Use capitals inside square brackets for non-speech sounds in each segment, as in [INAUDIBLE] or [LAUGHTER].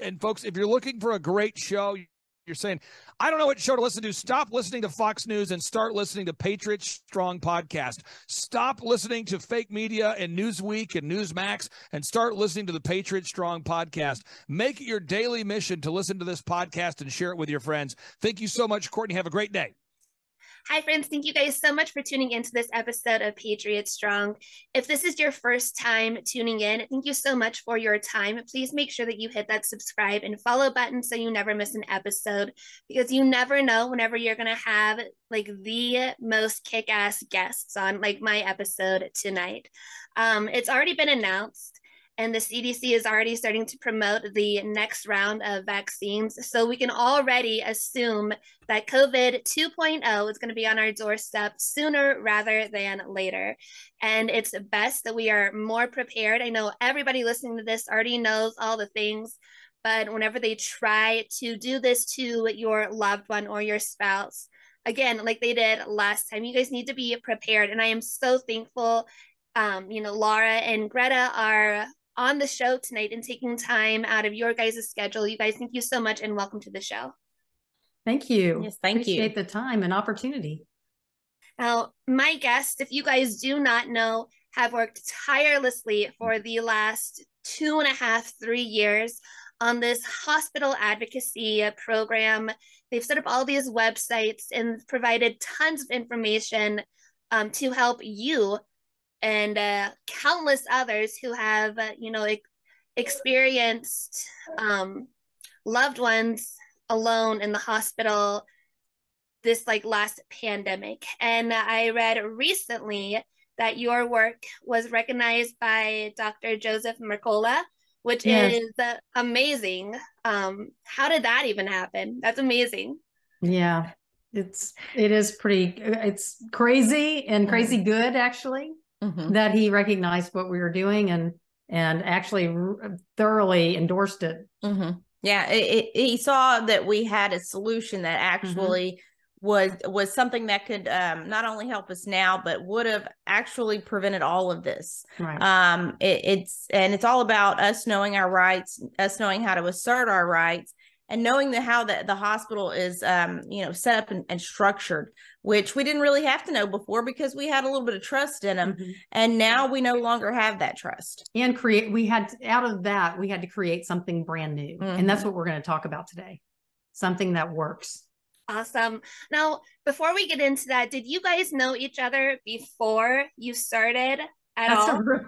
And folks, if you're looking for a great show, you're saying, I don't know what show to listen to. Stop listening to Fox News and start listening to Patriot Strong Podcast. Stop listening to fake media and Newsweek and Newsmax and start listening to the Patriot Strong Podcast. Make it your daily mission to listen to this podcast and share it with your friends. Thank you so much, Courtney. Have a great day. Hi, friends. Thank you guys so much for tuning into this episode of Patriot Strong. If this is your first time tuning in, thank you so much for your time. Please make sure that you hit that subscribe and follow button so you never miss an episode because you never know whenever you're going to have like the most kick ass guests on, like my episode tonight. Um, it's already been announced and the CDC is already starting to promote the next round of vaccines. So we can already assume that COVID 2.0 is going to be on our doorstep sooner rather than later. And it's best that we are more prepared. I know everybody listening to this already knows all the things. But whenever they try to do this to your loved one or your spouse, again, like they did last time, you guys need to be prepared. And I am so thankful um, you know, Laura and Greta are on the show tonight and taking time out of your guys' schedule. You guys, thank you so much and welcome to the show. Thank you. Yes, thank Appreciate you. Appreciate the time and opportunity. Now, my guest, if you guys do not know, have worked tirelessly for the last two and a half, three years on this hospital advocacy program. They've set up all these websites and provided tons of information um, to help you and uh, countless others who have, uh, you know, ex- experienced um, loved ones alone in the hospital this like last pandemic. And I read recently that your work was recognized by Dr. Joseph Mercola, which yes. is uh, amazing. Um, how did that even happen? That's amazing. Yeah, it's it is pretty. It's crazy and crazy mm-hmm. good actually mm-hmm. that he recognized what we were doing and and actually thoroughly endorsed it. Mm-hmm. Yeah, it, it, he saw that we had a solution that mm-hmm. actually mm-hmm. was was something that could um, not only help us now, but would have actually prevented all of this. Right. Um, it, it's and it's all about us knowing our rights, us knowing how to assert our rights, and knowing the how the, the hospital is um, you know set up and, and, structured which we didn't really have to know before because we had a little bit of trust in them mm-hmm. and now we no longer have that trust and create we had out of that we had to create something brand new mm-hmm. and that's mm-hmm. what we're going to talk about today something that works awesome now before we get into that did you guys know each other before you started at that's all? a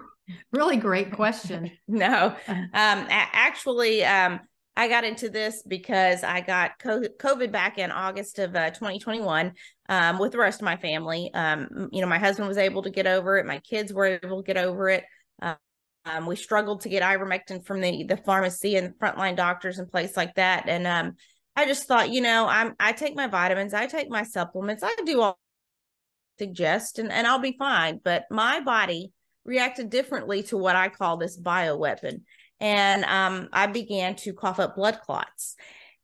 really great question [LAUGHS] no uh-huh. um actually um I got into this because I got COVID back in August of uh, 2021 um, with the rest of my family. Um, you know, my husband was able to get over it. My kids were able to get over it. Um, we struggled to get ivermectin from the the pharmacy and frontline doctors and place like that. And um, I just thought, you know, I'm I take my vitamins, I take my supplements, I do all suggest, and and I'll be fine. But my body reacted differently to what I call this bio weapon and um, I began to cough up blood clots.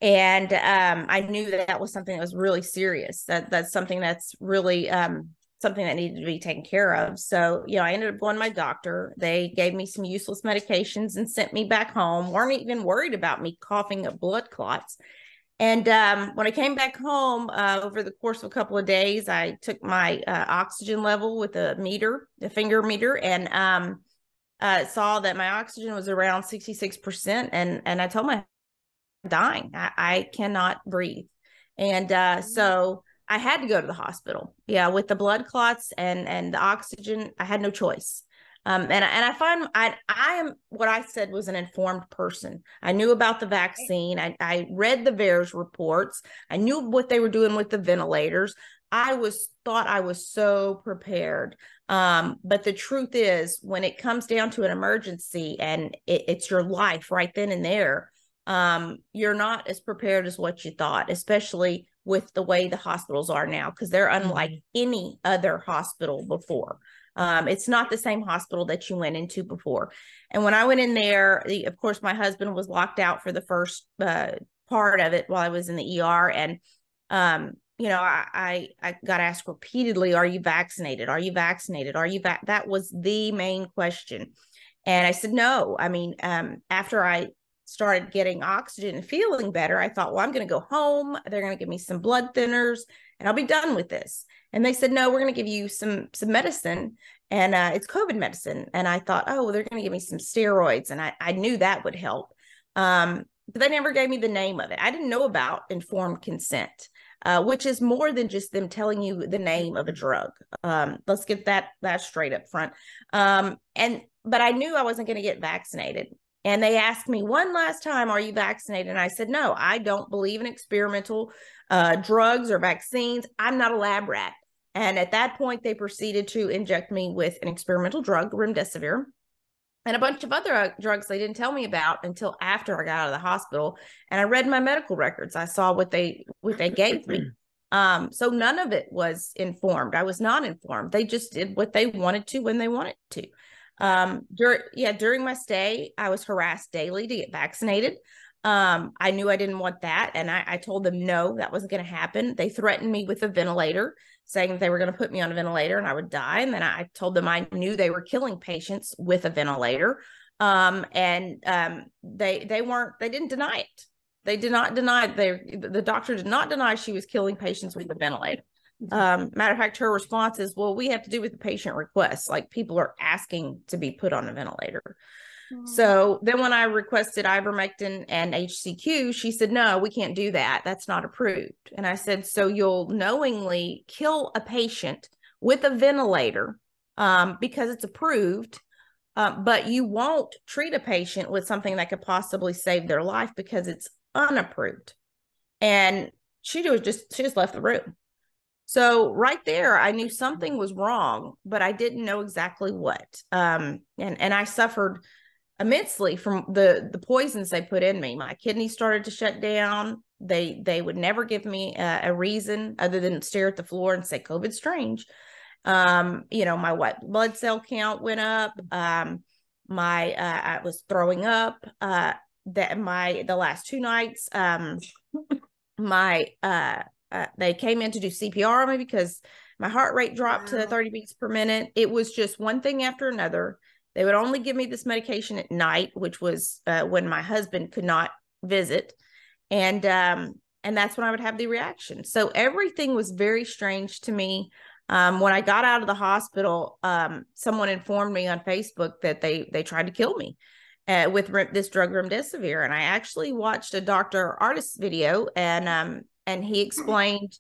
And um, I knew that that was something that was really serious. That that's something that's really um, something that needed to be taken care of. So, you know, I ended up going to my doctor. They gave me some useless medications and sent me back home. weren't even worried about me coughing up blood clots. And um, when I came back home uh, over the course of a couple of days, I took my uh, oxygen level with a meter, a finger meter, and um, uh, saw that my oxygen was around 66% and and I told my dying. I, I cannot breathe. And uh, mm-hmm. so I had to go to the hospital. Yeah, with the blood clots and and the oxygen, I had no choice. Um, and and I find I I am what I said was an informed person. I knew about the vaccine. I I read the VAERS reports. I knew what they were doing with the ventilators. I was thought I was so prepared. Um, but the truth is, when it comes down to an emergency and it, it's your life right then and there, um, you're not as prepared as what you thought, especially with the way the hospitals are now, because they're unlike mm-hmm. any other hospital before. Um, it's not the same hospital that you went into before. And when I went in there, the, of course, my husband was locked out for the first uh, part of it while I was in the ER, and um, you know, I, I, I got asked repeatedly, "Are you vaccinated? Are you vaccinated? Are you vac?" That was the main question, and I said no. I mean, um, after I started getting oxygen and feeling better, I thought, well, I'm going to go home. They're going to give me some blood thinners and I'll be done with this. And they said, no, we're going to give you some some medicine and uh, it's COVID medicine. And I thought, oh, well, they're going to give me some steroids. And I, I knew that would help. Um, but they never gave me the name of it. I didn't know about informed consent, uh, which is more than just them telling you the name of a drug. Um, let's get that that straight up front. Um, and but I knew I wasn't going to get vaccinated. And they asked me one last time, "Are you vaccinated?" And I said, "No, I don't believe in experimental uh, drugs or vaccines. I'm not a lab rat." And at that point, they proceeded to inject me with an experimental drug, remdesivir, and a bunch of other uh, drugs they didn't tell me about until after I got out of the hospital. And I read my medical records. I saw what they what they gave me. Um, so none of it was informed. I was not informed. They just did what they wanted to when they wanted to. Um, during yeah, during my stay, I was harassed daily to get vaccinated. Um, I knew I didn't want that, and I, I told them no, that wasn't going to happen. They threatened me with a ventilator, saying they were going to put me on a ventilator and I would die. And then I told them I knew they were killing patients with a ventilator, um, and um, they they weren't they didn't deny it. They did not deny they the doctor did not deny she was killing patients with a ventilator. Um, matter of fact, her response is, "Well, we have to do with the patient request. Like people are asking to be put on a ventilator." Mm-hmm. So then, when I requested ivermectin and HCQ, she said, "No, we can't do that. That's not approved." And I said, "So you'll knowingly kill a patient with a ventilator um, because it's approved." Uh, but you won't treat a patient with something that could possibly save their life because it's unapproved. And she was just she just left the room. So right there, I knew something was wrong, but I didn't know exactly what. Um, and and I suffered immensely from the the poisons they put in me. My kidneys started to shut down. They they would never give me a, a reason other than stare at the floor and say COVID strange. Um, you know, my white blood cell count went up. Um, my uh, I was throwing up. Uh, that my the last two nights, um, my uh uh, they came in to do CPR on me because my heart rate dropped wow. to 30 beats per minute. It was just one thing after another. They would only give me this medication at night, which was uh, when my husband could not visit, and um, and that's when I would have the reaction. So everything was very strange to me. Um, when I got out of the hospital, um, someone informed me on Facebook that they they tried to kill me uh, with this drug remdesivir, and I actually watched a Dr. Ardis video, and um, and he explained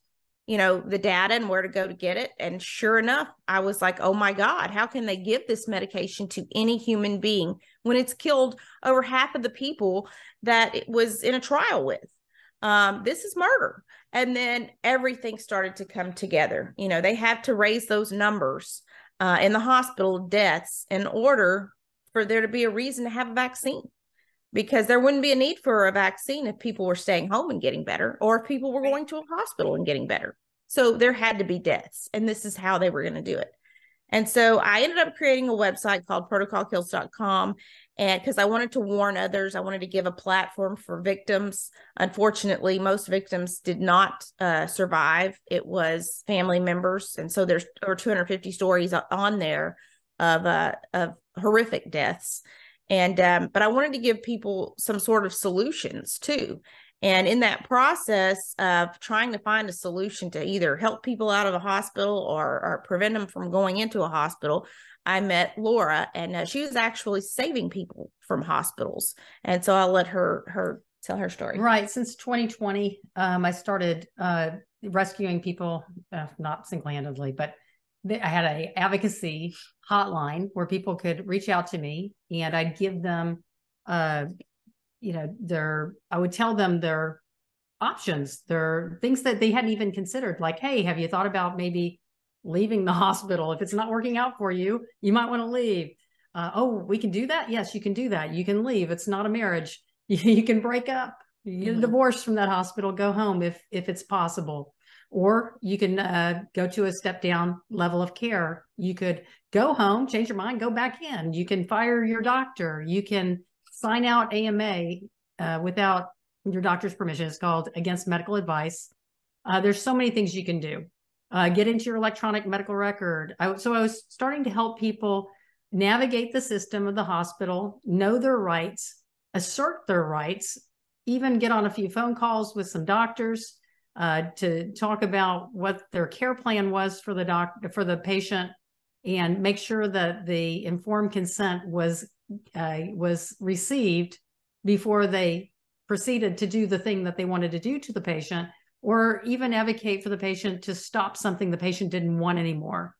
you know the data and where to go to get it. And sure enough i was like oh my god how can they give this medication to any human being when it's killed over half of the people that it was in a trial with? Um, this is murder. And then everything started to come together. You know they have to raise those numbers uh, in the hospital deaths in order for there to be a reason to have a vaccine. Because there wouldn't be a need for a vaccine if people were staying home and getting better or if people were going to a hospital and getting better. So there had to be deaths, and this is how they were going to do it. And so I ended up creating a website called protocolkills.com. And because I wanted to warn others, I wanted to give a platform for victims. Unfortunately, most victims did not uh, survive. It was family members. And so there's over 250 stories on there of, uh, of horrific deaths and um, but i wanted to give people some sort of solutions too and in that process of trying to find a solution to either help people out of a hospital or, or prevent them from going into a hospital i met laura and uh, she was actually saving people from hospitals. And so i'll let her her tell her story. Right. Since 2020 um, i started uh, rescuing people uh, not single-handedly but I had a advocacy hotline where people could reach out to me and I'd give them uh you know their I would tell them their options their things that they hadn't even considered like hey have you thought about maybe leaving the [LAUGHS] hospital? If it's not working out for you you might want to leave. Uh, oh we can do that? Yes you can do that. You can leave. It's not a marriage. [LAUGHS] You, can break up. You get a mm-hmm. divorce from that hospital. Go home if if it's possible. Or you can uh, go to a step down level of care. You could go home, change your mind, go back in. You can fire your doctor. You can sign out AMA uh, without your doctor's permission. It's called against medical advice. Uh, there's so many things you can do. Uh, get into your electronic medical record. I, so I was starting to help people navigate the system of the hospital, know their rights, assert their rights, even get on a few phone calls with some doctors uh, to talk about what their care plan was for the doc for the patient, and make sure that the informed consent was uh, was received before they proceeded to do the thing that they wanted to do to the patient, or even advocate for the patient to stop something the patient didn't want anymore.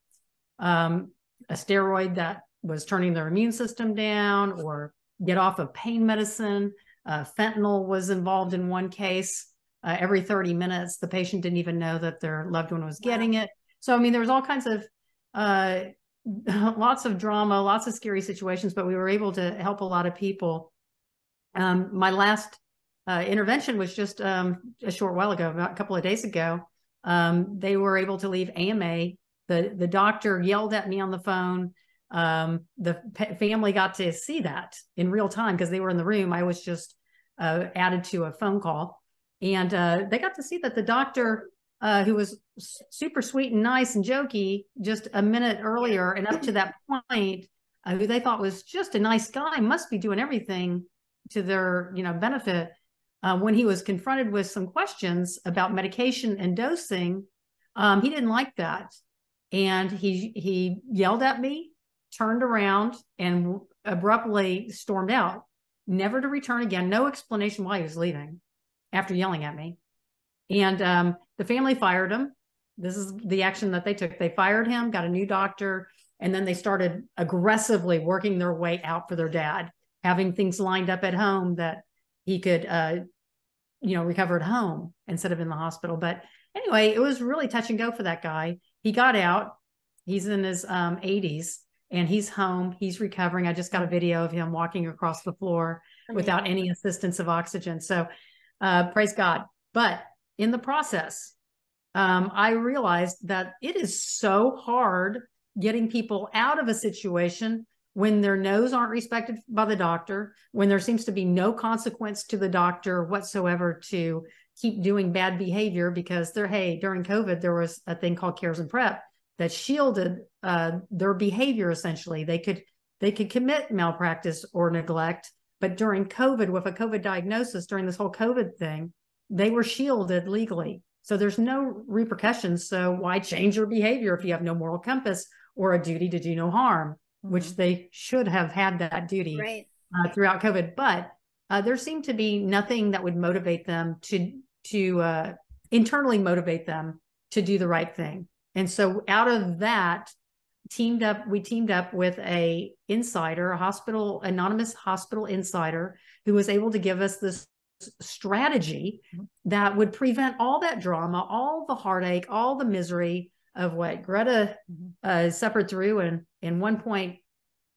Um, a steroid that was turning their immune system down, or get off of pain medicine. Uh, fentanyl was involved in one case. Uh, every 30 minutes, the patient didn't even know that their loved one was getting it. So, I mean, there was all kinds of uh, [LAUGHS] lots of drama, lots of scary situations, but we were able to help a lot of people. Um, my last uh, intervention was just um, a short while ago, about a couple of days ago. Um, they were able to leave AMA. The the doctor yelled at me on the phone um, the family got to see that in real time because they were in the room. I was just uh, added to a phone call, and uh, they got to see that the doctor, uh, who was super sweet and nice and jokey, just a minute earlier and up to that point, uh, who they thought was just a nice guy, must be doing everything to their you know benefit. Uh, when he was confronted with some questions about medication and dosing, um, he didn't like that, and he he yelled at me turned around and abruptly stormed out, never to return again. No explanation why he was leaving after yelling at me. And um, the family fired him. This is the action that they took. They fired him, got a new doctor, and then they started aggressively working their way out for their dad, having things lined up at home that he could, uh, you know, recover at home instead of in the hospital. But anyway, it was really touch and go for that guy. He got out. He's in his um, 80s and he's home. He's recovering. I just got a video of him walking across the floor without any assistance of oxygen. So, uh, praise God. But in the process, um, I realized that it is so hard getting people out of a situation when their no's aren't respected by the doctor, when there seems to be no consequence to the doctor whatsoever to keep doing bad behavior because they're, hey, during COVID, there was a thing called CARES and PrEP that shielded uh, their behavior essentially. They could they could commit malpractice or neglect but during covid with a covid diagnosis during this whole covid thing they were shielded legally so there's no repercussions so why change your behavior if you have no moral compass or a duty to do no harm mm-hmm. which they should have had that duty right. uh, throughout covid but uh, there seemed to be nothing that would motivate them to to uh, internally motivate them to do the right thing and so out of that, teamed up, we teamed up with a insider, a hospital, anonymous hospital insider who was able to give us this strategy mm-hmm. that would prevent all that drama, all the heartache, all the misery of what Greta mm-hmm. uh, suffered through and in one point,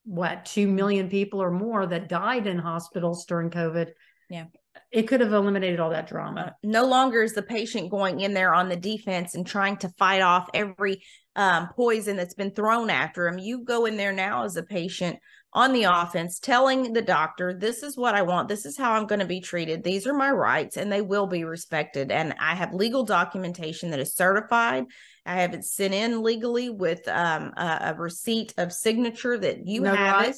what, 2 million people or more that died in hospitals during COVID. Yeah it could have eliminated all that drama. No longer is the patient going in there on the defense and trying to fight off every um, poison that's been thrown after him. You go in there now as a patient on the offense, telling the doctor, This is what I want. This is how I'm going to be treated. These are my rights, and they will be respected. And I have legal documentation that is certified. I have it sent in legally with um, a, a, receipt of signature that you have it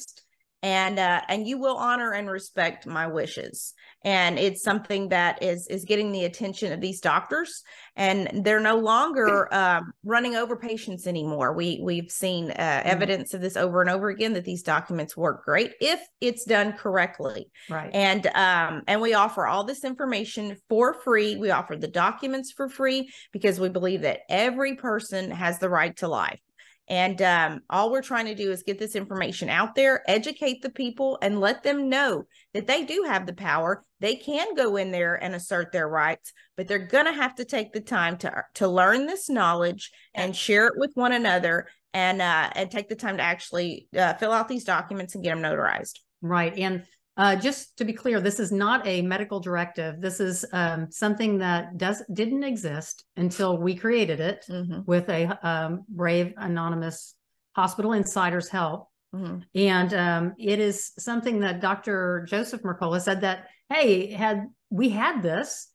and uh, and you will honor and respect my wishes. And it's something that is is getting the attention of these doctors. And they're no longer um, running over patients anymore. We we've seen uh, mm-hmm. evidence of this over and over again that these documents work great if it's done correctly. Right. And um and we offer all this information for free. We offer the documents for free because we believe that every person has the right to life and um, all we're trying to do is get this information out there, educate the people, and let them know that they do have the power. They can go in there and assert their rights, but they're going to have to take the time to to learn this knowledge and share it with one another, and uh, and take the time to actually uh, fill out these documents and get them notarized. Right, and uh, just to be clear, this is not a medical directive. This is um, something that does didn't exist until we created it mm-hmm. with a um, brave anonymous hospital insider's help. Mm-hmm. And um, it is something that Dr. Joseph Mercola said that, hey, had we had this,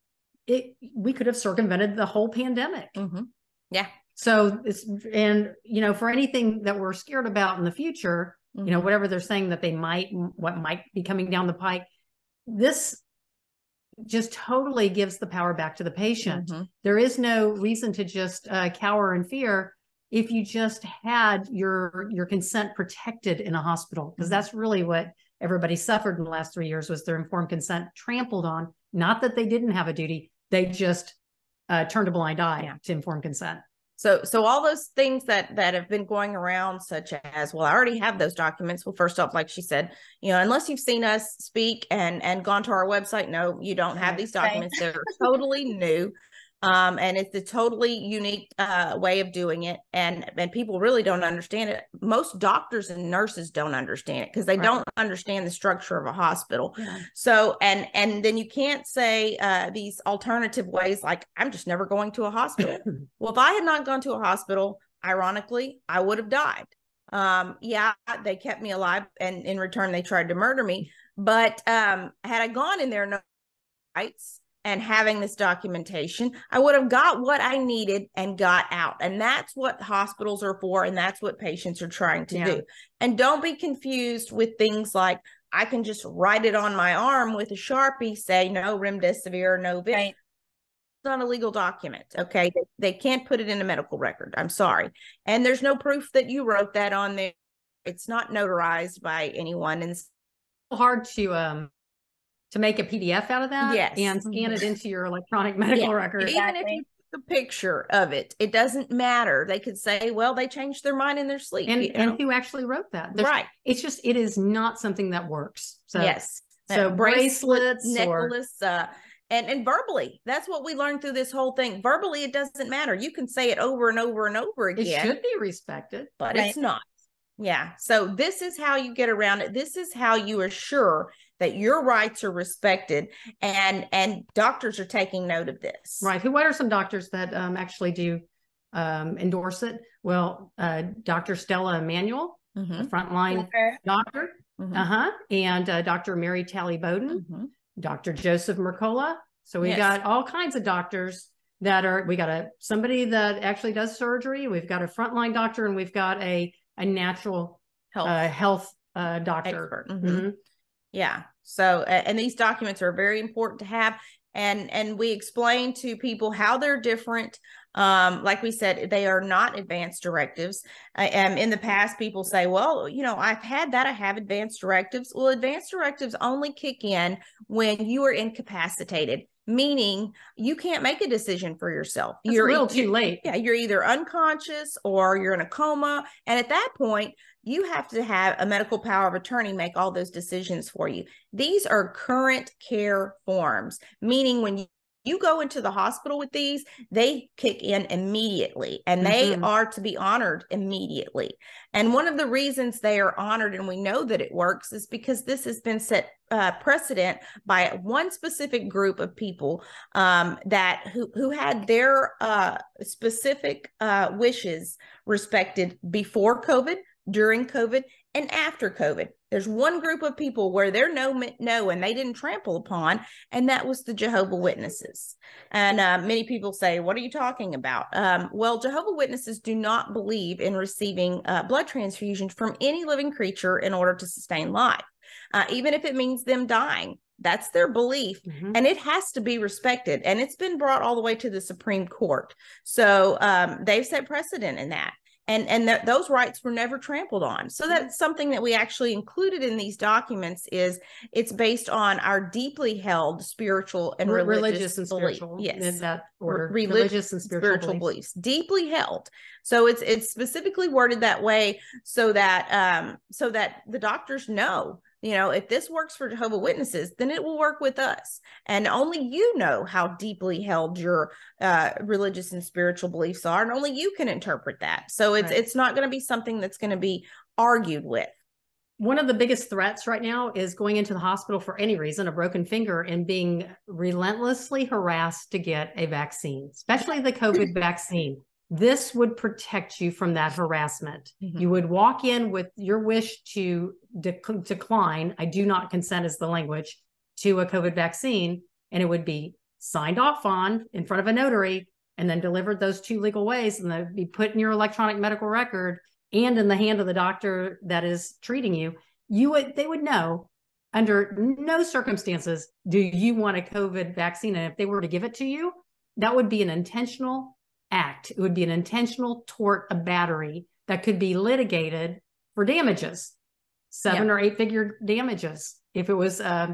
it we could have circumvented the whole pandemic. Mm-hmm. Yeah. So it's and you know for anything that we're scared about in the future, mm-hmm. you know, mm-hmm. whatever they're saying that they might, what might be coming down the pike. this just totally gives the power back to the patient. Mm-hmm. There is no reason to just uh, cower in fear if you just had your your consent protected in a hospital because mm-hmm. that's really what everybody suffered in the last three years was their informed consent trampled on not that they didn't have a duty they just uh, turned a blind eye yeah. to informed consent so so all those things that that have been going around such as well i already have those documents. Well first off like she said you know unless you've seen us speak and and gone to our website no you don't have these documents. They're totally new um, and it's a totally unique uh, way of doing it and and people really don't understand it. Most doctors and nurses don't understand it because they right. don't understand the structure of a hospital. Yeah. so and and then you can't say uh, these alternative ways like i'm just never going to a hospital. [LAUGHS] Well if i had not gone to a hospital ironically i would have died. Um, yeah they kept me alive and in return they tried to murder me. But um, had i gone in there no rights and having this documentation, I would have got what I needed and got out. And that's what hospitals are for. And that's what patients are trying to yeah. do. And don't be confused with things like, I can just write it on my arm with a Sharpie, say no remdesivir, no Vic. Right. It's not a legal document. Okay. They, they can't put it in a medical record. I'm sorry. And there's no proof that you wrote that on there. It's not notarized by anyone. And it's hard to um to make a PDF out of that yes. and scan it into your electronic [LAUGHS] medical yeah. record. Even if you a picture of it. It doesn't matter. They could say, well, they changed their mind in their sleep. And, you know? and who actually wrote that? There's, right. It's just, it is not something that works. So, yes. So bracelets, necklace, or... uh, and, and verbally, that's what we learned through this whole thing. Verbally, it doesn't matter. You can say it over and over and over again. It should be respected, but right. it's not. Yeah. So this is how you get around it. This is how you assure that your rights are respected and and doctors are taking note of this right who what are some doctors that um, actually do um, endorse it well uh, dr stella immanuel mm-hmm. frontline doctor mm-hmm. uh-huh and uh, dr mary talley bowden mm-hmm. dr joseph mercola so we yes. got all kinds of doctors that are we got a somebody that actually does surgery we've got a frontline doctor and we've got a a natural health uh, health uh, doctor mm-hmm. Mm-hmm. Yeah so, and these documents are very important to have. And and we explain to people how they're different. Um, like we said, they are not advanced directives. And in the past, people say, "Well, you know, I've had that. I have advanced directives." Well, advanced directives only kick in when you are incapacitated meaning you can't make a decision for yourself. That's you're a little too late. Yeah, you're either unconscious or you're in a coma. And at that point, you have to have a medical power of attorney make all those decisions for you. These are current care forms, meaning when you go into the hospital with these, they kick in immediately and they mm-hmm. are to be honored immediately. And one of the reasons they are honored and we know that it works is because this has been set uh, precedent by one specific group of people um, that who who had their uh, specific uh, wishes respected before COVID, during COVID, and after COVID. There's one group of people where they're no no and they didn't trample upon, and that was the Jehovah Witnesses. And uh, many people say, "What are you talking about?" Um, well, Jehovah Witnesses do not believe in receiving uh, blood transfusions from any living creature in order to sustain life, uh, even if it means them dying. That's their belief, mm-hmm. and it has to be respected. And it's been brought all the way to the Supreme Court, so um, they've set precedent in that and and that those rights were never trampled on so mm-hmm. that's something that we actually included in these documents is it's based on our deeply held spiritual and religious, religious and belief. spiritual yes in that order religious, religious and spiritual, spiritual beliefs. beliefs. deeply held so it's it's specifically worded that way so that um so that the doctors know you know, if this works for Jehovah Witnesses, then it will work with us. And only you know how deeply held your uh, religious and spiritual beliefs are, and only you can interpret that. So it's right. it's not going to be something that's going to be argued with. One of the biggest threats right now is going into the hospital for any reason, a broken finger, and being relentlessly harassed to get a vaccine, especially the COVID [LAUGHS] vaccine this would protect you from that harassment. Mm-hmm. You would walk in with your wish to de- decline, I do not consent is the language, to a COVID vaccine, and it would be signed off on in front of a notary and then delivered those two legal ways and they'd be put in your electronic medical record and in the hand of the doctor that is treating you. You would they would know under no circumstances do you want a COVID vaccine. And if they were to give it to you, that would be an intentional act. It would be an intentional tort of battery that could be litigated for damages, seven yeah. or eight figure damages if it was uh,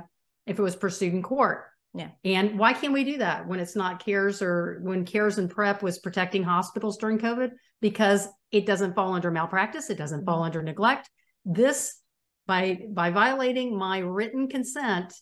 if it was pursued in court. Yeah. And why can't we do that when it's not CARES or when CARES and PrEP was protecting hospitals during COVID? Because it doesn't fall under malpractice, it doesn't fall mm-hmm. under neglect. This by by violating my written consent,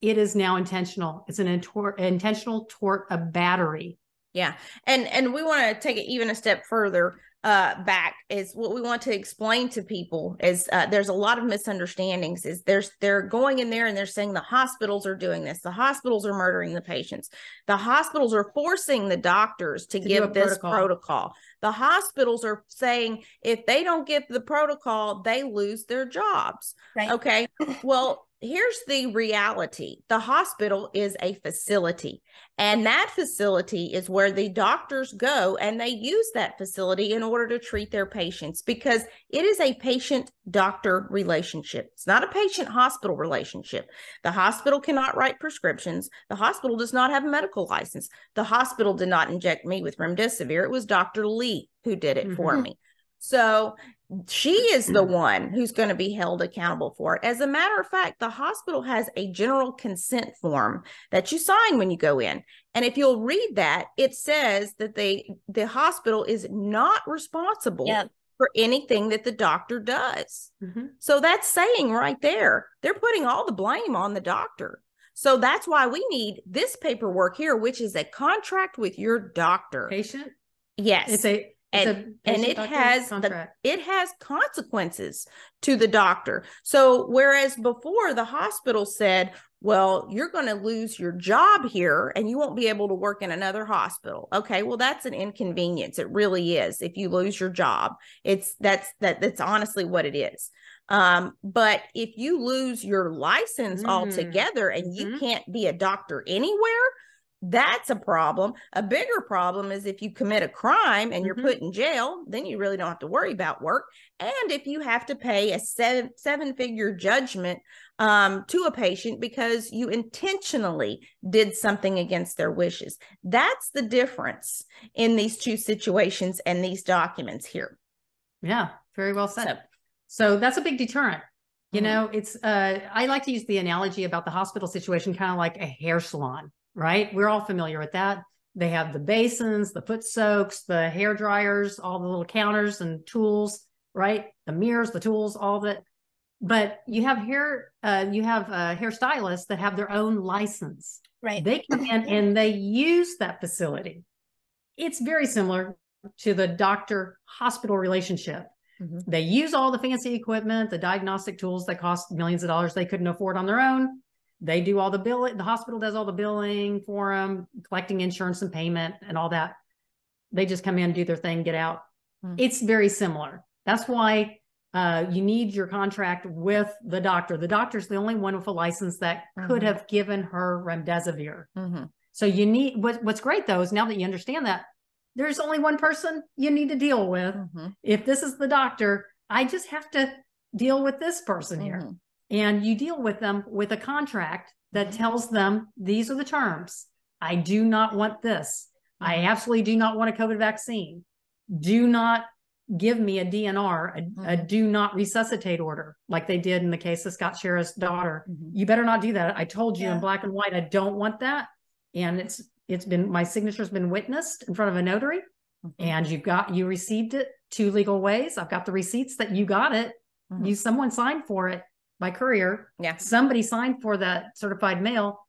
it is now intentional. It's an intor- intentional tort of battery. Yeah. And and we want to take it even a step further uh back is what we want to explain to people is uh, there's a lot of misunderstandings is there's they're going in there and they're saying the hospitals are doing this the hospitals are murdering the patients the hospitals are forcing the doctors to, to give this protocol. protocol the hospitals are saying if they don't give the protocol they lose their jobs right. okay well here's the reality. The hospital is a facility and that facility is where the doctors go and they use that facility in order to treat their patients because it is a patient doctor relationship. It's not a patient hospital relationship. The hospital cannot write prescriptions. The hospital does not have a medical license. The hospital did not inject me with remdesivir. It was dr lee who did it mm-hmm. for me so she is the one who's going to be held accountable for it. As a matter of fact, the hospital has a general consent form that you sign when you go in. And if you'll read that, it says that they the hospital is not responsible yep. for anything that the doctor does. Mm-hmm. So that's saying right there, they're putting all the blame on the doctor. So that's why we need this paperwork here, which is a contract with your doctor. Patient? Yes. It's a and and it has the, it has consequences to the doctor. So whereas before the hospital said well you're going to lose your job here and you won't be able to work in another hospital. Okay well that's an inconvenience. It really is. If you lose your job it's that's that that's honestly what it is. Um, but if you lose your license mm. altogether and you mm-hmm. can't be a doctor anywhere that's a problem. A bigger problem is if you commit a crime and you're mm-hmm. put in jail, then you really don't have to worry about work. And if you have to pay a seven seven figure judgment um, to a patient because you intentionally did something against their wishes, that's the difference in these two situations and these documents here. Yeah, very well said. So, so that's a big deterrent. You mm-hmm. know, it's uh, I like to use the analogy about the hospital situation, kind of like a hair salon right? We're all familiar with that. They have the basins, the foot soaks, the hair dryers, all the little counters and tools, right? The mirrors, the tools, all that. But you have hair, uh, you have uh, hairstylists that have their own license. Right. They come in and they use that facility. It's very similar to the doctor hospital relationship. Mm-hmm. They use all the fancy equipment, the diagnostic tools that cost millions of dollars they couldn't afford on their own they do all the billing the hospital does all the billing for them collecting insurance and payment and all that they just come in do their thing get out mm-hmm. it's very similar that's why uh, you need your contract with the doctor the doctor's the only one with a license that mm-hmm. could have given her remdesivir mm-hmm. so you need what, what's great though is now that you understand that there's only one person you need to deal with mm-hmm. if this is the doctor i just have to deal with this person here mm-hmm and you deal with them with a contract that tells them these are the terms. I do not want this. I mm-hmm. absolutely do not want a COVID vaccine. Do not give me a DNR, a, mm-hmm. a, do not resuscitate order, like they did in the case of Scott Schara's daughter. Mm-hmm. You better not do that. I told you yeah. in black and white, I don't want that. And it's it's been my signature's been witnessed in front of a notary, mm-hmm. and you've got you received it two legal ways. I've got the receipts that you got it. Mm-hmm. You someone signed for it by courier. Yeah. Somebody signed for that certified mail.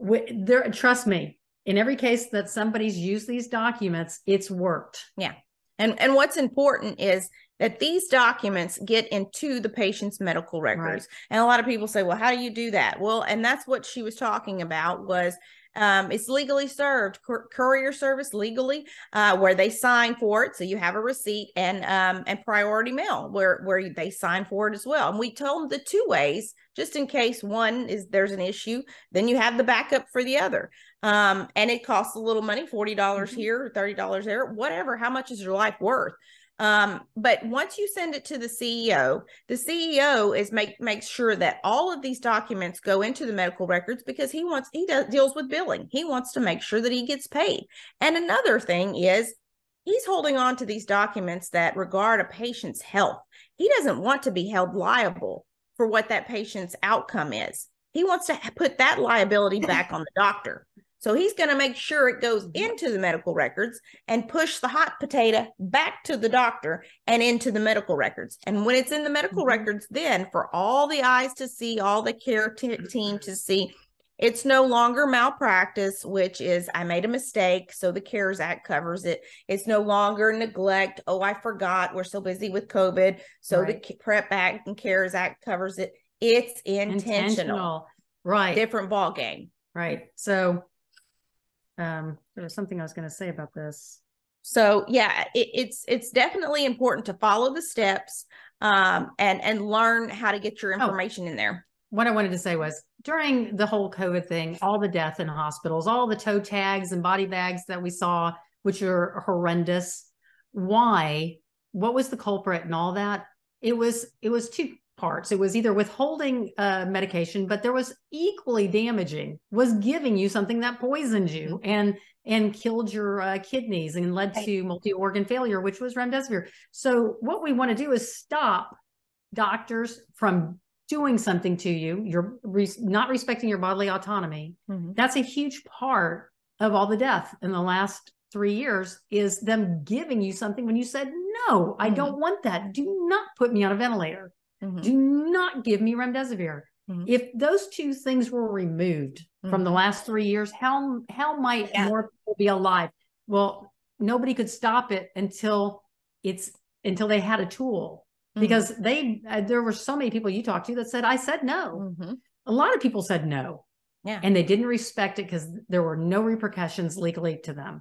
There, trust me, in every case that somebody's used these documents, it's worked. Yeah. And and what's important is that these documents get into the patient's medical records. Right. And a lot of people say, well, how do you do that? Well, and that's what she was talking about was um, it's legally served, Cur- courier service legally, uh, where they sign for it. So you have a receipt and um, and priority mail where where they sign for it as well. And we told them the two ways, just in case one is there's an issue, then you have the backup for the other. Um, and it costs a little money, forty dollars mm-hmm. here, thirty dollars there, whatever. How much is your life worth? Um, but once you send it to the CEO, the CEO is make makes sure that all of these documents go into the medical records because he wants he does deals with billing. He wants to make sure that he gets paid. And another thing is he's holding on to these documents that regard a patient's health. He doesn't want to be held liable for what that patient's outcome is. He wants to put that liability back on the doctor. So he's going to make sure it goes into the medical records and push the hot potato back to the doctor and into the medical records. And when it's in the medical mm-hmm. records, then for all the eyes to see, all the care t- team to see, it's no longer malpractice, which is I made a mistake. So the CARES Act covers it. It's no longer neglect. Oh, I forgot. We're so busy with COVID. So right. the PrEP Act and CARES Act covers it. It's intentional. intentional. Right. Different ball game. Right. So um, there was something I was going to say about this. So yeah, it, it's it's definitely important to follow the steps um, and and learn how to get your oh. information oh, in there. What I wanted to say was during the whole COVID thing, all the death in hospitals, all the toe tags and body bags that we saw, which are horrendous. Why? What was the culprit and all that? It was it was two parts. It was either withholding uh, medication, but there was equally damaging was giving you something that poisoned you mm-hmm. and and killed your uh, kidneys and led to multi-organ failure, which was remdesivir. So what we want to do is stop doctors from doing something to you. You're re- not respecting your bodily autonomy. Mm-hmm. That's a huge part of all the death in the last three years is them giving you something when you said no i mm-hmm. don't want that do not put me on a ventilator Mm-hmm. Do not give me remdesivir. Mm-hmm. If those two things were removed mm-hmm. from the mm-hmm. last three years, how how might yeah. more people be alive? Well, nobody could stop it until it's until they had a tool mm-hmm. because they uh, there were so many people you talked to that said I said no. Mm-hmm. A lot of people said no. Yeah. And they didn't respect it because there were no repercussions legally to them.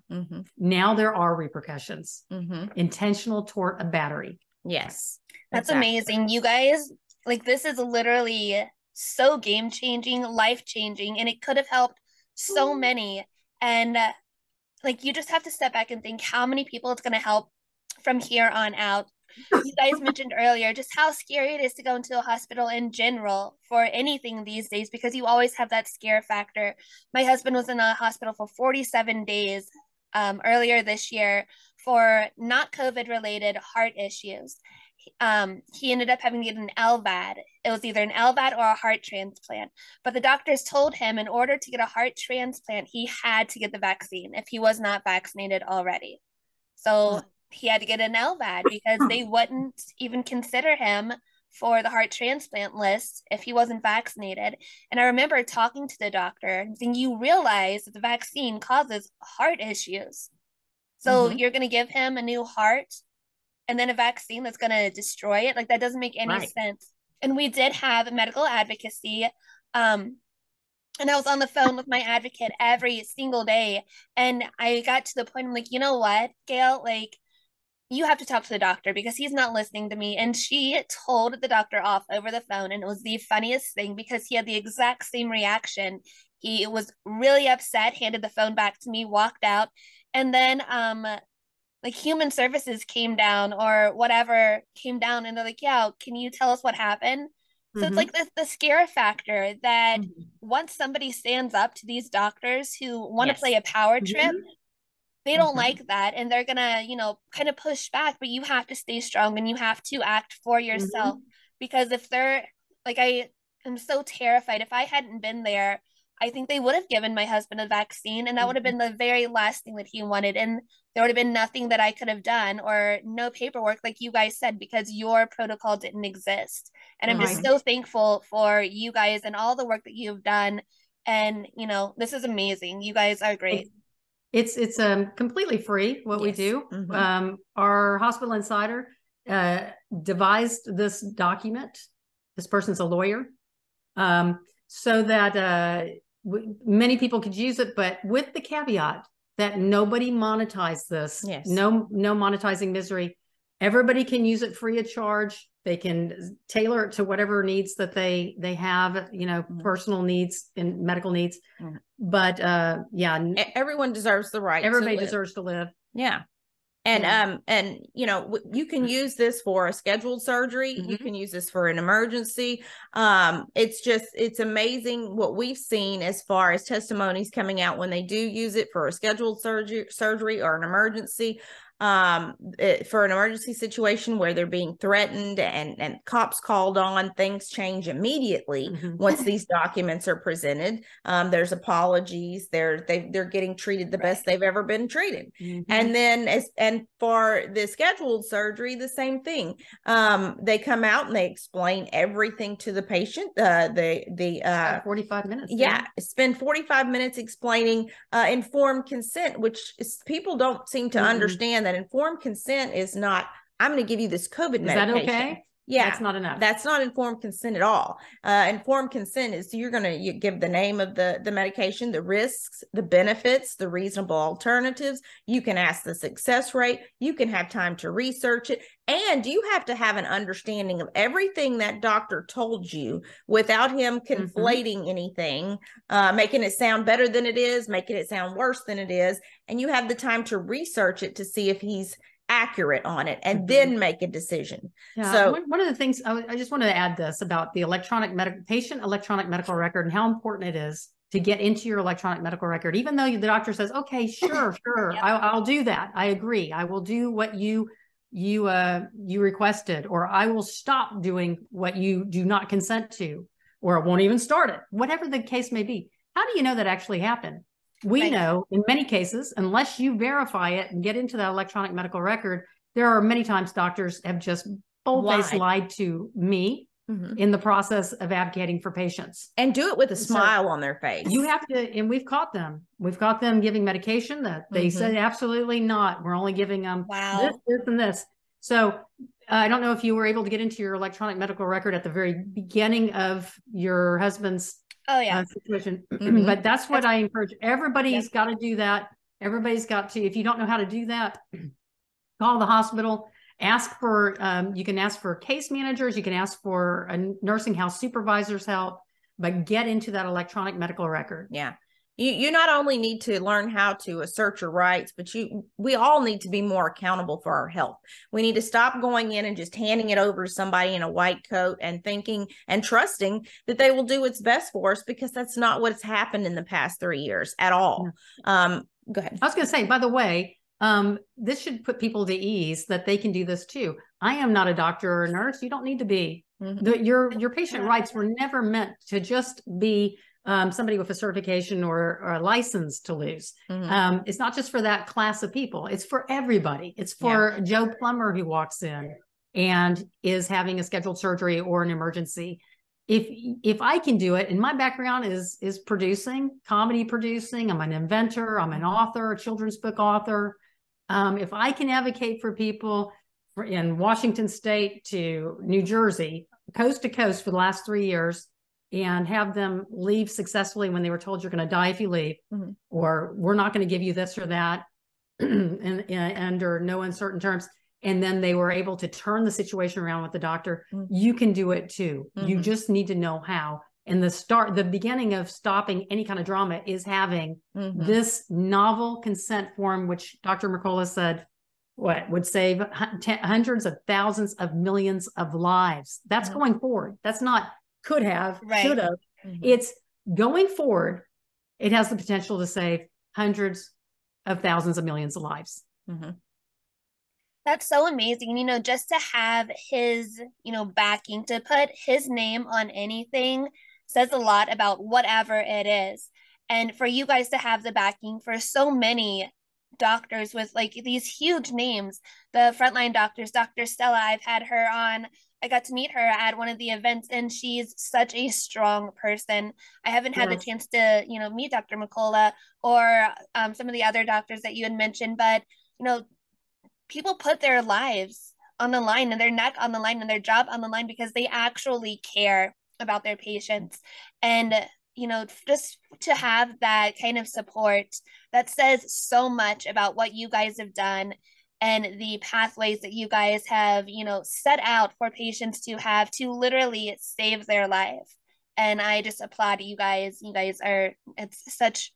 Now there are repercussions. Intentional tort of battery. Yes. That's exactly. amazing. You guys, like, this is literally so game changing, life changing, and it could have helped so many. And uh, like, you just have to step back and think how many people it's going to help from here on out. You guys [LAUGHS] mentioned earlier just how scary it is to go into a hospital in general for anything these days because you always have that scare factor. My husband was in a hospital for 47 days um, earlier this year for not COVID related heart issues. Um, he ended up having to get an LVAD. It was either an LVAD or a heart transplant. But the doctors told him in order to get a heart transplant, he had to get the vaccine if he was not vaccinated already. So he had to get an LVAD because they wouldn't even consider him for the heart transplant list if he wasn't vaccinated. And I remember talking to the doctor and saying, You realize that the vaccine causes heart issues. So mm-hmm. you're going to give him a new heart and then a vaccine that's going to destroy it. Like that doesn't make any right. sense. And we did have medical advocacy. Um, and I was on the phone with my advocate every single day. And I got to the point, I'm like, you know what, Gail, like, you have to talk to the doctor because he's not listening to me. And she told the doctor off over the phone. And it was the funniest thing because he had the exact same reaction. He was really upset, handed the phone back to me, walked out. And then um like human services came down or whatever came down and they're like, yeah, can you tell us what happened? So mm-hmm. it's like the, the scare factor that mm-hmm. once somebody stands up to these doctors who want to yes. play a power mm-hmm. trip, mm-hmm. They don't mm-hmm. like that and they're gonna, you know, kind of push back, but you have to stay strong and you have to act for yourself mm-hmm. because if they're like I am so terrified. If I hadn't been there, I think they would have given my husband a vaccine, and that would have been the very last thing that he wanted. And there would have been nothing that I could have done or no paperwork, like you guys said, because your protocol didn't exist. And I'm just so thankful for you guys and all the work that you've done. And, you know, this is amazing. You guys are great. It's it's um completely free what yes. we do. Mm-hmm. Um, our hospital insider uh, devised this document. This person's a lawyer, um, so that uh, w- many people could use it, but with the caveat that nobody monetize this. Yes. No, no monetizing misery. Everybody can use it free of charge. They can tailor it to whatever needs that they they have, you know, mm-hmm. personal needs and medical needs. Mm-hmm. But uh yeah, everyone deserves the right. Everybody to deserves to live. Yeah. and yeah. um and you know you can use this for a scheduled surgery mm-hmm. you can use this for an emergency um it's just it's amazing what we've seen as far as testimonies coming out when they do use it for a scheduled surgery surgery or an emergency um, it, for an emergency situation where they're being threatened and, and cops called on, things change immediately mm-hmm. once these documents are presented. Um, there's apologies. They're they, they're getting treated the best they've ever been treated. Mm-hmm. And then as and for the scheduled surgery, the same thing. Um, they come out and they explain everything to the patient. Uh, the the uh, 45 minutes. Yeah, yeah, spend 45 minutes explaining uh, informed consent, which is, people don't seem to mm-hmm. understand that that informed consent is not, I'm going to give you this COVID is medication. that okay? Yeah, that's not enough. That's not informed consent at all. Uh, informed consent is you're going to give the name of the the medication, the risks, the benefits, the reasonable alternatives. You can ask the success rate. You can have time to research it, and you have to have an understanding of everything that doctor told you without him mm-hmm. conflating mm-hmm. anything, uh, making it sound better than it is, making it sound worse than it is, and you have the time to research it to see if he's accurate on it and mm-hmm. then make a decision. Yeah. So one of the things I, I just wanted to add this about the electronic medical patient electronic medical record and how important it is to get into your electronic medical record, even though the doctor says, okay, [LAUGHS] sure, sure, yep. I'll, I'll do that. I agree. I will do what you you uh you requested or i will stop doing what you do not consent to or I won't even start it whatever the case may be how do you know that actually happened we right. know in many cases, unless you verify it and get into that electronic medical record, there are many times doctors have just bold faced lied to me mm-hmm. in the process of advocating for patients. And do it with a smile so on their face. You have to, and we've caught them. We've caught them giving medication that they mm-hmm. said absolutely not. We're only giving them wow. this, this, and this. So uh, I don't know if you were able to get into your electronic medical record at the very beginning of your husband's oh yeah. Uh, situation [CLEARS THROAT] mm-hmm. but that's what i encourage. Everybody's got to do that. Everybody's got to if you don't know how to do that [CLEARS THROAT] call the hospital. Ask for um, you can ask for case managers. You can ask for a nursing house supervisor's help but get into that electronic medical record. Yeah you you not only need to learn how to assert your rights but you we all need to be more accountable for our health we need to stop going in and just handing it over to somebody in a white coat and thinking and trusting that they will do what's best for us because that's not what's happened in the past three years at all um go ahead i was going to say by the way um, this should put people to ease that they can do this too. I am not a doctor or a nurse. You don't need to be. Mm-hmm. The, your your patient rights were never meant to just be um, somebody with a certification or, or a license to lose. Mm-hmm. Um, it's not just for that class of people, it's for everybody. It's for yeah. Joe Plumber who walks in and is having a scheduled surgery or an emergency. If if I can do it, and my background is is producing, comedy producing, I'm an inventor, I'm an author, a children's book author. Um, if I can advocate for people in Washington State to New Jersey, coast to coast for the last three years, and have them leave successfully when they were told you're going to die if you leave, mm-hmm. or we're not going to give you this or that, [CLEARS THROAT] and, and under no uncertain terms. And then they were able to turn the situation around with the doctor. Mm-hmm. You can do it too. Mm-hmm. You just need to know how. And the start, the beginning of stopping any kind of drama is having mm-hmm. this novel consent form, which Dr. Mercola said what would save hundreds of thousands of millions of lives. That's mm-hmm. going forward. That's not could have, right. should have. Mm-hmm. It's going forward, it has the potential to save hundreds of thousands of millions of lives. Mm-hmm. That's so amazing. You know, just to have his, you know, backing, to put his name on anything says a lot about whatever it is. And for you guys to have the backing for so many doctors with like these huge names, the frontline doctors, Dr. Stella, I've had her on I got to meet her at one of the events, and she's such a strong person. I haven't had the chance to, you know, meet Dr. Mercola or um, some of the other doctors that you had mentioned, but you know, people put their lives on the line and their neck on the line and their job on the line because they actually care about their patients. And you know, just to have that kind of support that says so much about what you guys have done and the pathways that you guys have, you know, set out for patients to have to literally save their life. And I just applaud you guys. You guys are, it's such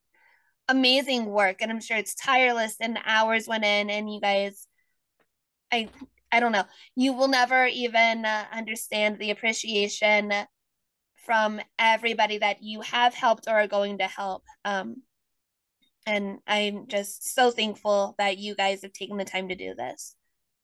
amazing work. And I'm sure it's tireless and hours went in, and you guys I I don't know. You will never even uh, understand the appreciation from everybody that you have helped or are going to help. Um, and I'm just so thankful that you guys have taken the time to do this.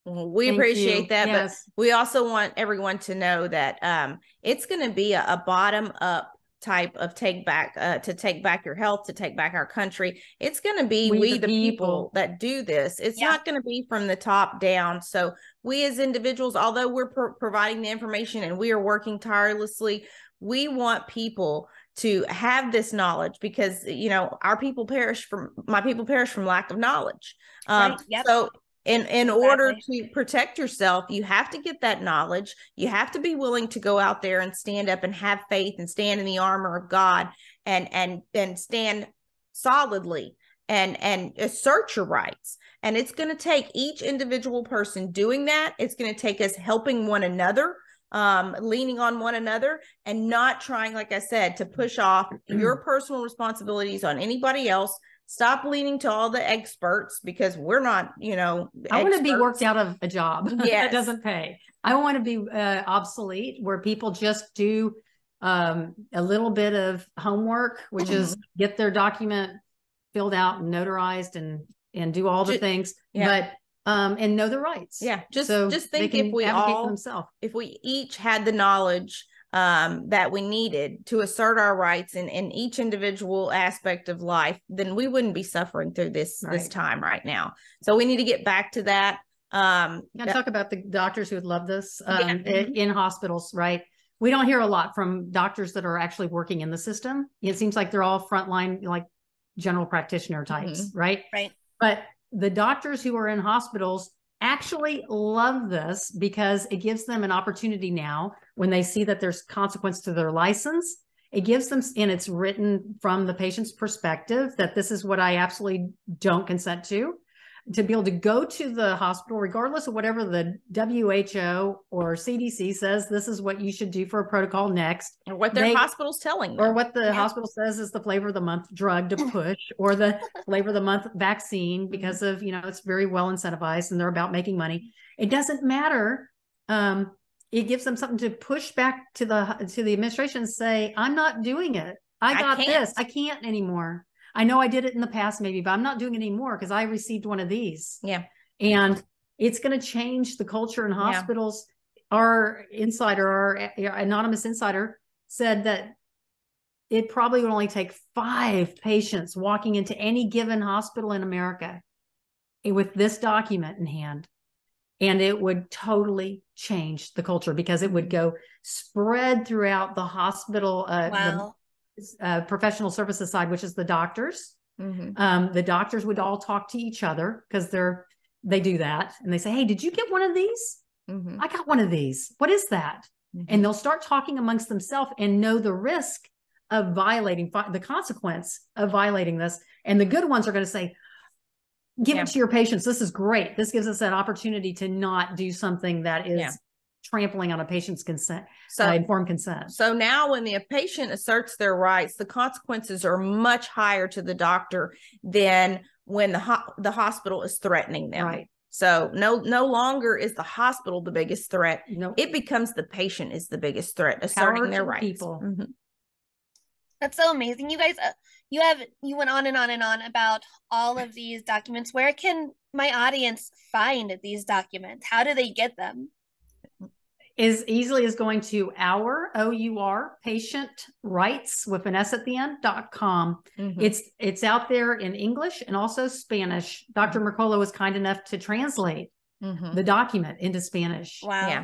We Thank appreciate you. that, yes. but we also want everyone to know that um, it's going to be a, a bottom up type of take back uh, to take back your health to take back our country it's going to be we, we the, the people. people. that do this it's yeah. not going to be from the top down so we as individuals although we're pro- providing the information and we are working tirelessly we want people to have this knowledge because you know our people perish from my people perish from lack of knowledge um, right. yep. so in in exactly. order to protect yourself you have to get that knowledge you have to be willing to go out there and stand up and have faith and stand in the armor of god and and and stand solidly and and assert your rights and it's going to take each individual person doing that it's going to take us helping one another um, leaning on one another and not trying like i said to push off [CLEARS THROAT] your personal responsibilities on anybody else stop leaning to all the experts because we're not, you know, I want to be worked out of a job [LAUGHS] yes. that doesn't pay. I want to be uh, obsolete where people just do um, a little bit of homework, which mm-hmm. is get their document filled out and notarized and and do all the just, things, yeah. but um and know the rights. Yeah, just so just think if we all themselves. if we each had the knowledge um, that we needed to assert our rights in, in each individual aspect of life, then we wouldn't be suffering through this right. this time right now. So we need to get back to that. Um, I talk about the doctors who would love this um, yeah. in, in hospitals, right? We don't hear a lot from doctors that are actually working in the system. It seems like they're all frontline, like general practitioner types, mm-hmm. right? Right. But the doctors who are in hospitals actually love this because it gives them an opportunity now when they see that there's consequence to their license. It gives them and it's written from the patient's perspective that this is what i absolutely don't consent to to be able to go to the hospital, regardless of whatever the WHO or CDC says, this is what you should do for a protocol next. Or what their they, hospital's telling them. Or what the yeah. hospital says is the flavor of the month drug to push, or the [LAUGHS] flavor of the month vaccine, because of, you know, it's very well incentivized and they're about making money. It doesn't matter. Um, it gives them something to push back to the to the administration and say, I'm not doing it. I got I this. I can't anymore. I know I did it in the past, maybe, but I'm not doing it anymore because I received one of these. Yeah. And it's going to change the culture in hospitals. Yeah. Our insider, our, our anonymous insider said that it probably would only take five patients walking into any given hospital in America with this document in hand. And it would totally change the culture because it would go spread throughout the hospital, uh, wow uh, professional services side, which is the doctors. Mm-hmm. Um, the doctors would all talk to each other because they're they do that, and they say, "Hey, did you get one of these? Mm-hmm. I got one of these. What is that?" Mm-hmm. And they'll start talking amongst themselves and know the risk of violating the consequence of violating this. And the good ones are going to say, give yeah. it to your patients. This is great. This gives us an opportunity to not do something that is yeah trampling on a patient's consent, so uh, informed consent. So now, when the patient asserts their rights, the consequences are much higher to the doctor than when the ho- the hospital is threatening them. Right. So no no longer is the hospital the biggest threat. No, nope. it becomes the patient is the biggest threat, asserting Power their rights. People. Mm-hmm. That's so amazing. You guys, uh, you have you went on and on and on about all of these documents. Where can my audience find these documents? How do they get them? As easily as going to our our patient rights with an s at the end dot com mm-hmm. it's it's out there in english and also spanish dr mm-hmm. mercola was kind enough to translate mm-hmm. the document into spanish wow yeah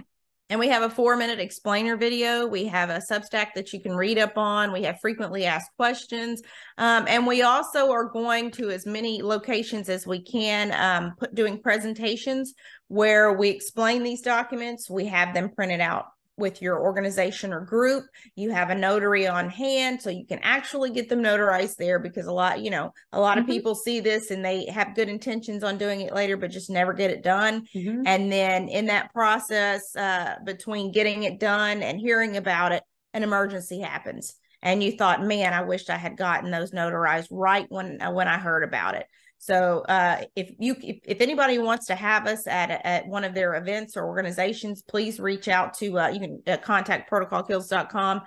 and we have a four minute explainer video. We have a Substack that you can read up on. We have frequently asked questions. Um, and we also are going to as many locations as we can um, put, doing presentations where we explain these documents. We have them printed out with your organization or group you have a notary on hand so you can actually get them notarized there because a lot you know a lot mm-hmm. of people see this and they have good intentions on doing it later but just never get it done mm-hmm. and then in that process uh, between getting it done and hearing about it an emergency happens and you thought man i wished i had gotten those notarized right when uh, when i heard about it So uh, if you if, if, anybody wants to have us at at one of their events or organizations, please reach out to uh, you can uh, contact protocolkills.com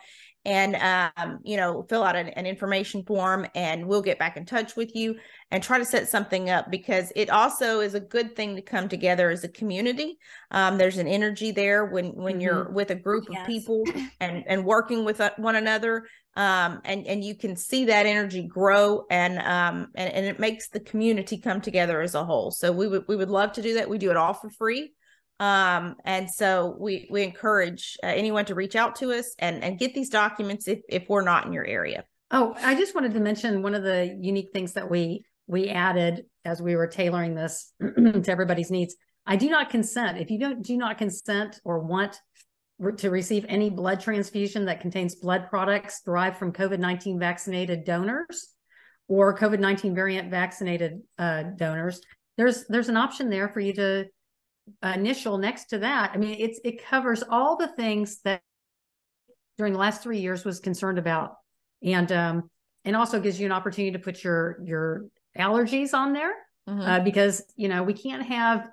and um, you know fill out an, an, information form and we'll get back in touch with you and try to set something up because it also is a good thing to come together as a community um, there's an energy there when when mm-hmm. you're with a group yes. of people [CLEARS THROAT] and and working with uh, one another um, and and you can see that energy grow and um and, and it makes the community come together as a whole so we would we would love to do that we do it all for free um, and so we we encourage uh, anyone to reach out to us and and get these documents if if we're not in your area. Oh, I just wanted to mention one of the unique things that we we added as we were tailoring this [CLEARS THROAT] to everybody's needs. I do not consent. If you don't do not consent or want to receive any blood transfusion that contains blood products derived from COVID 19 vaccinated donors or COVID 19 variant vaccinated uh, donors, there's there's an option there for you to initial next to that. I mean, it's it covers all the things that during the last three years was concerned about, and um, and also gives you an opportunity to put your your allergies on there mm-hmm. uh, because you know we can't have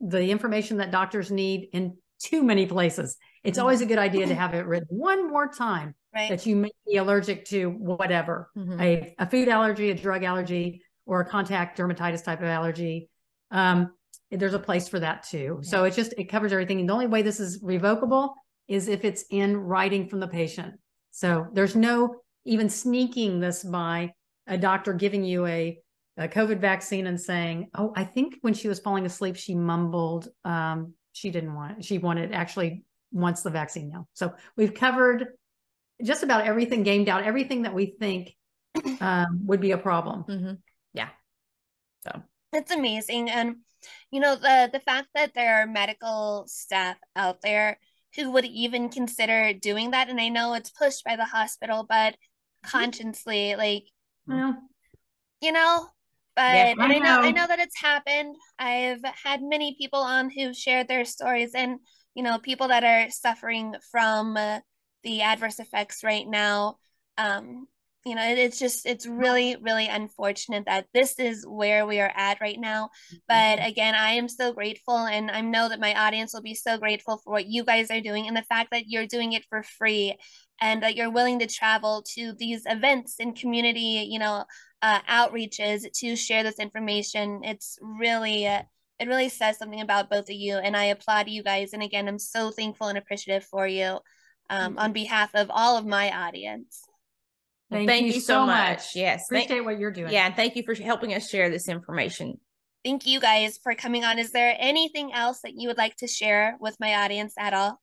the information that doctors need in too many places. It's mm-hmm. always a good idea to [CLEARS THROAT] have it written one more time right. that you may be allergic to whatever mm-hmm. a, a food allergy, a drug allergy, or a contact dermatitis type of allergy. Um, there's a place for that too. Yeah. So it just it covers everything. And the only way this is revocable is if it's in writing from the patient. So there's no even sneaking this by a doctor giving you a, a COVID vaccine and saying, "Oh, I think when she was falling asleep, she mumbled um, she didn't want it. She wanted actually wants the vaccine now." So we've covered just about everything, gamed out everything that we think [CLEARS THROAT] um, would be a problem. Mm-hmm. Yeah. So it's amazing, and you know the the fact that there are medical staff out there who would even consider doing that and i know it's pushed by the hospital but mm-hmm. consciously like well, you know but I, know. I know I know that it's happened. I've had many people on who shared their stories and you know people that are suffering from uh, the adverse effects right now um you know it's just it's really really unfortunate that this is where we are at right now. But mm-hmm. again i am so grateful and i know that my audience will be so grateful for what you guys are doing and the fact that you're doing it for free and that you're willing to travel to these events and community you know uh, outreaches to share this information. It's really uh, it really says something about both of you and i applaud you guys. And again i'm so thankful and appreciative for you um, on behalf of all of my audience Thank, thank you, you, so much. much. Yes. Appreciate thank, what you're doing. Yeah. And thank you for helping us share this information. Thank you guys for coming on. Is there anything else that you would like to share with my audience at all?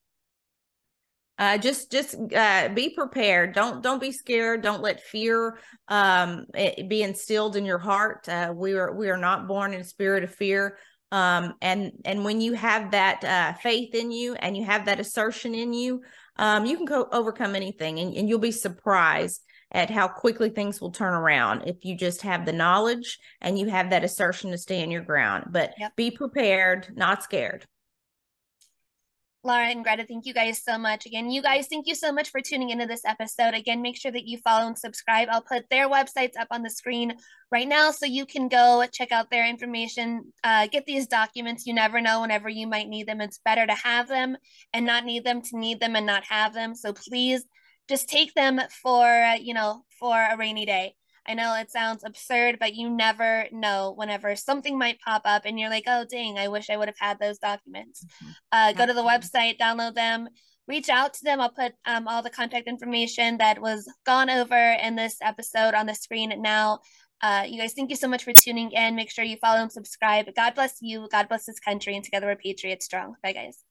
Uh, just just uh, be prepared don't don't be scared don't let fear um, be instilled in your heart uh, we are we are not born in a spirit of fear um, and and when you have that uh, faith in you and you have that assertion in you um, you can co- overcome anything and, and you'll be surprised at how quickly things will turn around if you just have the knowledge and you have that assertion to stand your ground. But yep. be prepared, not scared. Laura and Greta, thank you guys so much. Again, you guys, thank you so much for tuning into this episode. Again, make sure that you follow and subscribe. I'll put their websites up on the screen right now so you can go check out their information, uh, get these documents. You never know whenever you might need them. It's better to have them and not need them to need them and not have them. So please just take them for you know for a rainy day. I know it sounds absurd but you never know whenever something might pop up and you're like oh dang i wish i would have had those documents. Mm-hmm. uh, go to the website download them reach out to them. I'll put um, all the contact information that was gone over in this episode on the screen now. Uh, you guys thank you so much for tuning in. Make sure you follow and subscribe. God bless you. God bless this country and together we're patriots strong. Bye guys